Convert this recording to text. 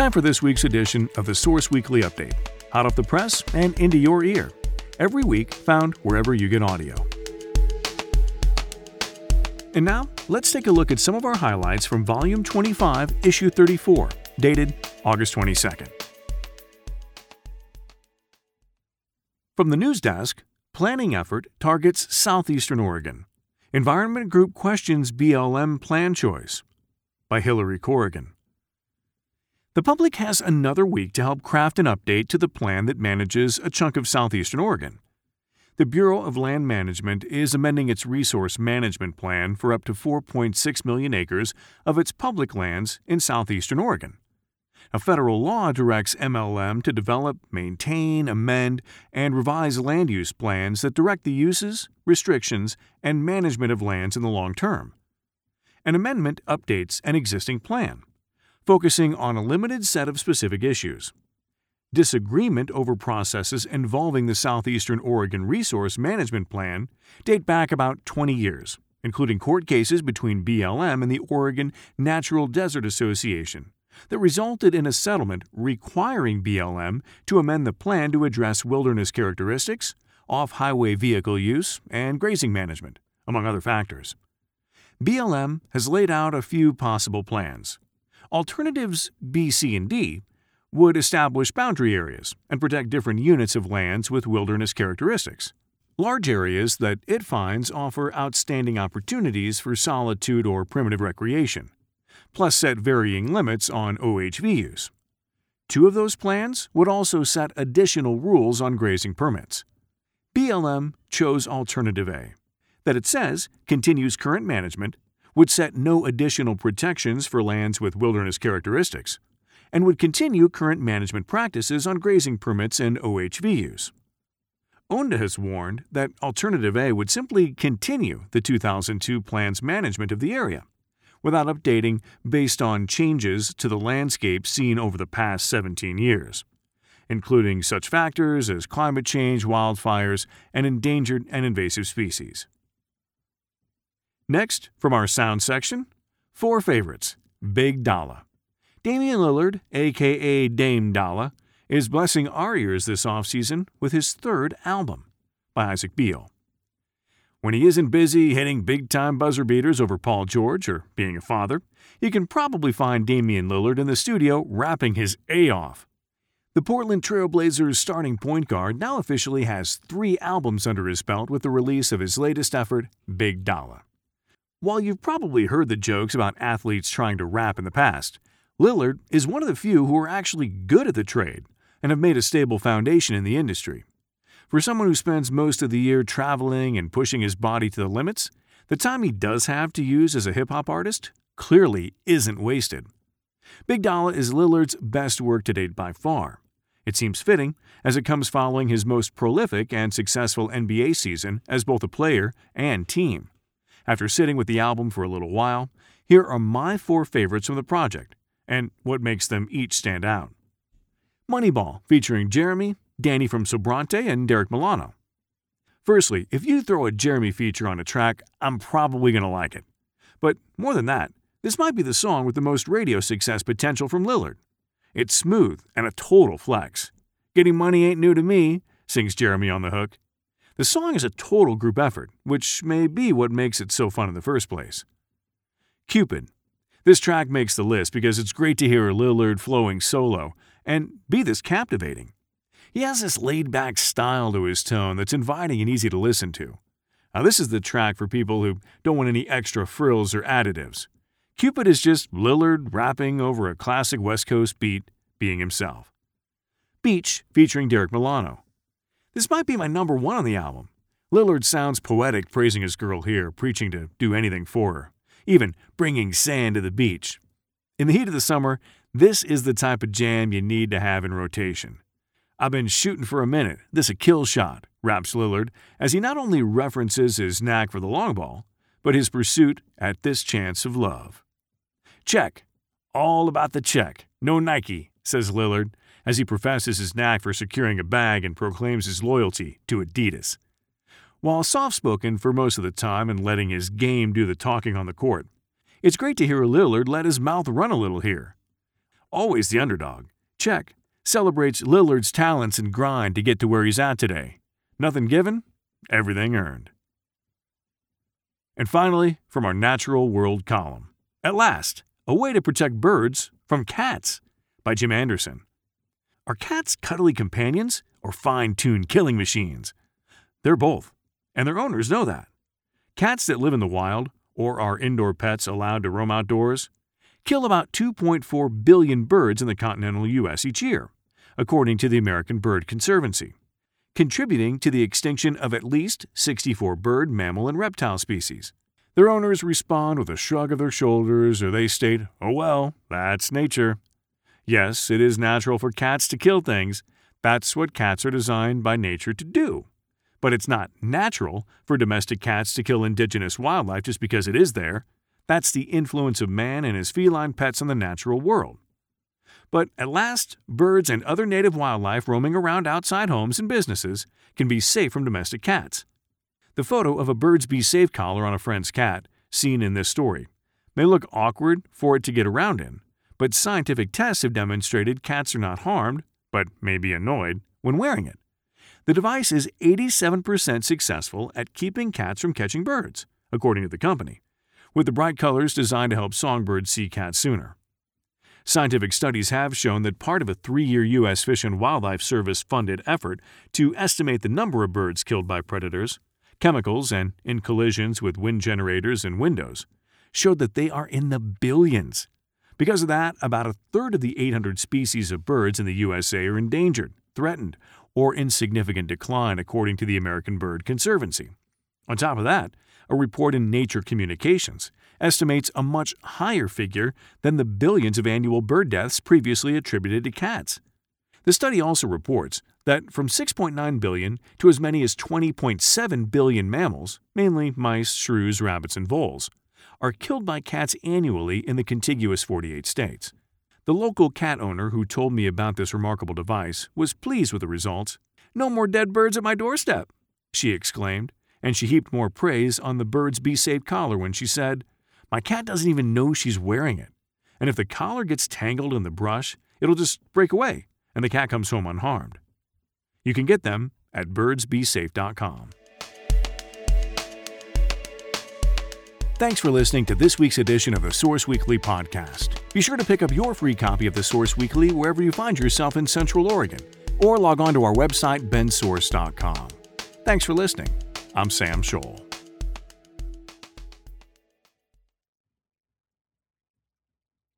Time for this week's edition of the Source Weekly Update. Hot off the press and into your ear. Every week, found wherever you get audio. And now, let's take a look at some of our highlights from Volume 25, Issue 34, dated August 22nd. From the news desk, planning effort targets southeastern Oregon. Environment group questions BLM plan choice. By Hillary Corrigan. The public has another week to help craft an update to the plan that manages a chunk of southeastern Oregon. The Bureau of Land Management is amending its resource management plan for up to 4.6 million acres of its public lands in southeastern Oregon. A federal law directs BLM to develop, maintain, amend, and revise land use plans that direct the uses, restrictions, and management of lands in the long term. An amendment updates an existing plan, focusing on a limited set of specific issues disagreement over processes involving the Southeastern Oregon Resource Management Plan date back about 20 years, including court cases between BLM and the Oregon Natural Desert Association that resulted in a settlement requiring BLM to amend the plan to address wilderness characteristics, off highway vehicle use, and grazing management, among other factors. BLM has laid out a few possible plans. Alternatives B, C, and D would establish boundary areas and protect different units of lands with wilderness characteristics. Large areas that it finds offer outstanding opportunities for solitude or primitive recreation, plus set varying limits on OHV use. Two of those plans would also set additional rules on grazing permits. BLM chose Alternative A, that it says continues current management, would set no additional protections for lands with wilderness characteristics, and would continue current management practices on grazing permits and OHV use. ONDA has warned that Alternative A would simply continue the 2002 plan's management of the area, without updating based on changes to the landscape seen over the past 17 years, including such factors as climate change, wildfires, and endangered and invasive species. Next, from our sound section, four favorites Big Dollar. Damian Lillard, aka Dame Dolla, is blessing our ears this offseason with his third album by Isaac Beal. When he isn't busy hitting big time buzzer beaters over Paul George or being a father, you can probably find Damian Lillard in the studio rapping his A off. The Portland Trailblazers starting point guard now officially has three albums under his belt with the release of his latest effort, Big Dollar. While you've probably heard the jokes about athletes trying to rap in the past, Lillard is one of the few who are actually good at the trade and have made a stable foundation in the industry. For someone who spends most of the year traveling and pushing his body to the limits, the time he does have to use as a hip hop artist clearly isn't wasted. Big Dollar is Lillard's best work to date by far. It seems fitting, as it comes following his most prolific and successful NBA season as both a player and team. After sitting with the album for a little while, here are my four favorites from the project and what makes them each stand out. Moneyball, featuring Jeremih, Danny from Sobrante, and Derek Milano. Firstly, if you throw a Jeremih feature on a track, I'm probably going to like it. But more than that, this might be the song with the most radio success potential from Lillard. It's smooth and a total flex. Getting money ain't new to me, sings Jeremih on the hook. The song is a total group effort, which may be what makes it so fun in the first place. Cupid, this track makes the list because it's great to hear Lillard flowing solo and be this captivating. He has this laid back style to his tone that's inviting and easy to listen to. Now, this is the track for people who don't want any extra frills or additives. Cupid is just Lillard rapping over a classic West Coast beat, being himself. Beach, featuring Derek Milano. This might be my number one on the album. Lillard sounds poetic praising his girl here, preaching to do anything for her even bringing sand to the beach. In the heat of the summer, this is the type of jam you need to have in rotation. I've been shooting for a minute, this a kill shot, raps Lillard, as he not only references his knack for the long ball, but his pursuit at this chance of love. Check. All about the check. No Nike, says Lillard, as he professes his knack for securing a bag and proclaims his loyalty to Adidas. While soft spoken for most of the time and letting his game do the talking on the court, it's great to hear Lillard let his mouth run a little here. Always the underdog. Check. Celebrates Lillard's talents and grind to get to where he's at today. Nothing given, everything earned. And finally, from our Natural World column. At last, a way to protect birds from cats by Jim Anderson. Are cats cuddly companions or fine tuned killing machines? They're both, and their owners know that. Cats that live in the wild, or are indoor pets allowed to roam outdoors, kill about 2.4 billion birds in the continental U.S. each year, according to the American Bird Conservancy, contributing to the extinction of at least 64 bird, mammal, and reptile species. Their owners respond with a shrug of their shoulders or they state, oh well, that's nature. Yes, it is natural for cats to kill things. That's what cats are designed by nature to do. But it's not natural for domestic cats to kill indigenous wildlife just because it is there. That's the influence of man and his feline pets on the natural world. But at last, birds and other native wildlife roaming around outside homes and businesses can be safe from domestic cats. The photo of a Birds Be Safe collar on a friend's cat, seen in this story, may look awkward for it to get around in, but scientific tests have demonstrated cats are not harmed, but may be annoyed, when wearing it. The device is 87% successful at keeping cats from catching birds, according to the company, with the bright colors designed to help songbirds see cats sooner. Scientific studies have shown that part of a three year U.S. Fish and Wildlife Service funded effort to estimate the number of birds killed by predators, chemicals, and in collisions with wind generators and windows showed that they are in the billions. Because of that, about a third of the 800 species of birds in the USA are endangered, threatened, or in significant decline, according to the American Bird Conservancy. On top of that, a report in Nature Communications estimates a much higher figure than the billions of annual bird deaths previously attributed to cats. The study also reports that from 6.9 billion to as many as 20.7 billion mammals, mainly mice, shrews, rabbits, and voles, are killed by cats annually in the contiguous 48 states. The local cat owner who told me about this remarkable device was pleased with the results. No more dead birds at my doorstep, she exclaimed, and she heaped more praise on the Birds Be Safe collar when she said, My cat doesn't even know she's wearing it. And if the collar gets tangled in the brush, it'll just break away, and the cat comes home unharmed. You can get them at birdsbesafe.com. Thanks for listening to this week's edition of the Source Weekly podcast. Be sure to pick up your free copy of the Source Weekly wherever you find yourself in Central Oregon, or log on to our website, bendsource.com. Thanks for listening. I'm Sam Scholl.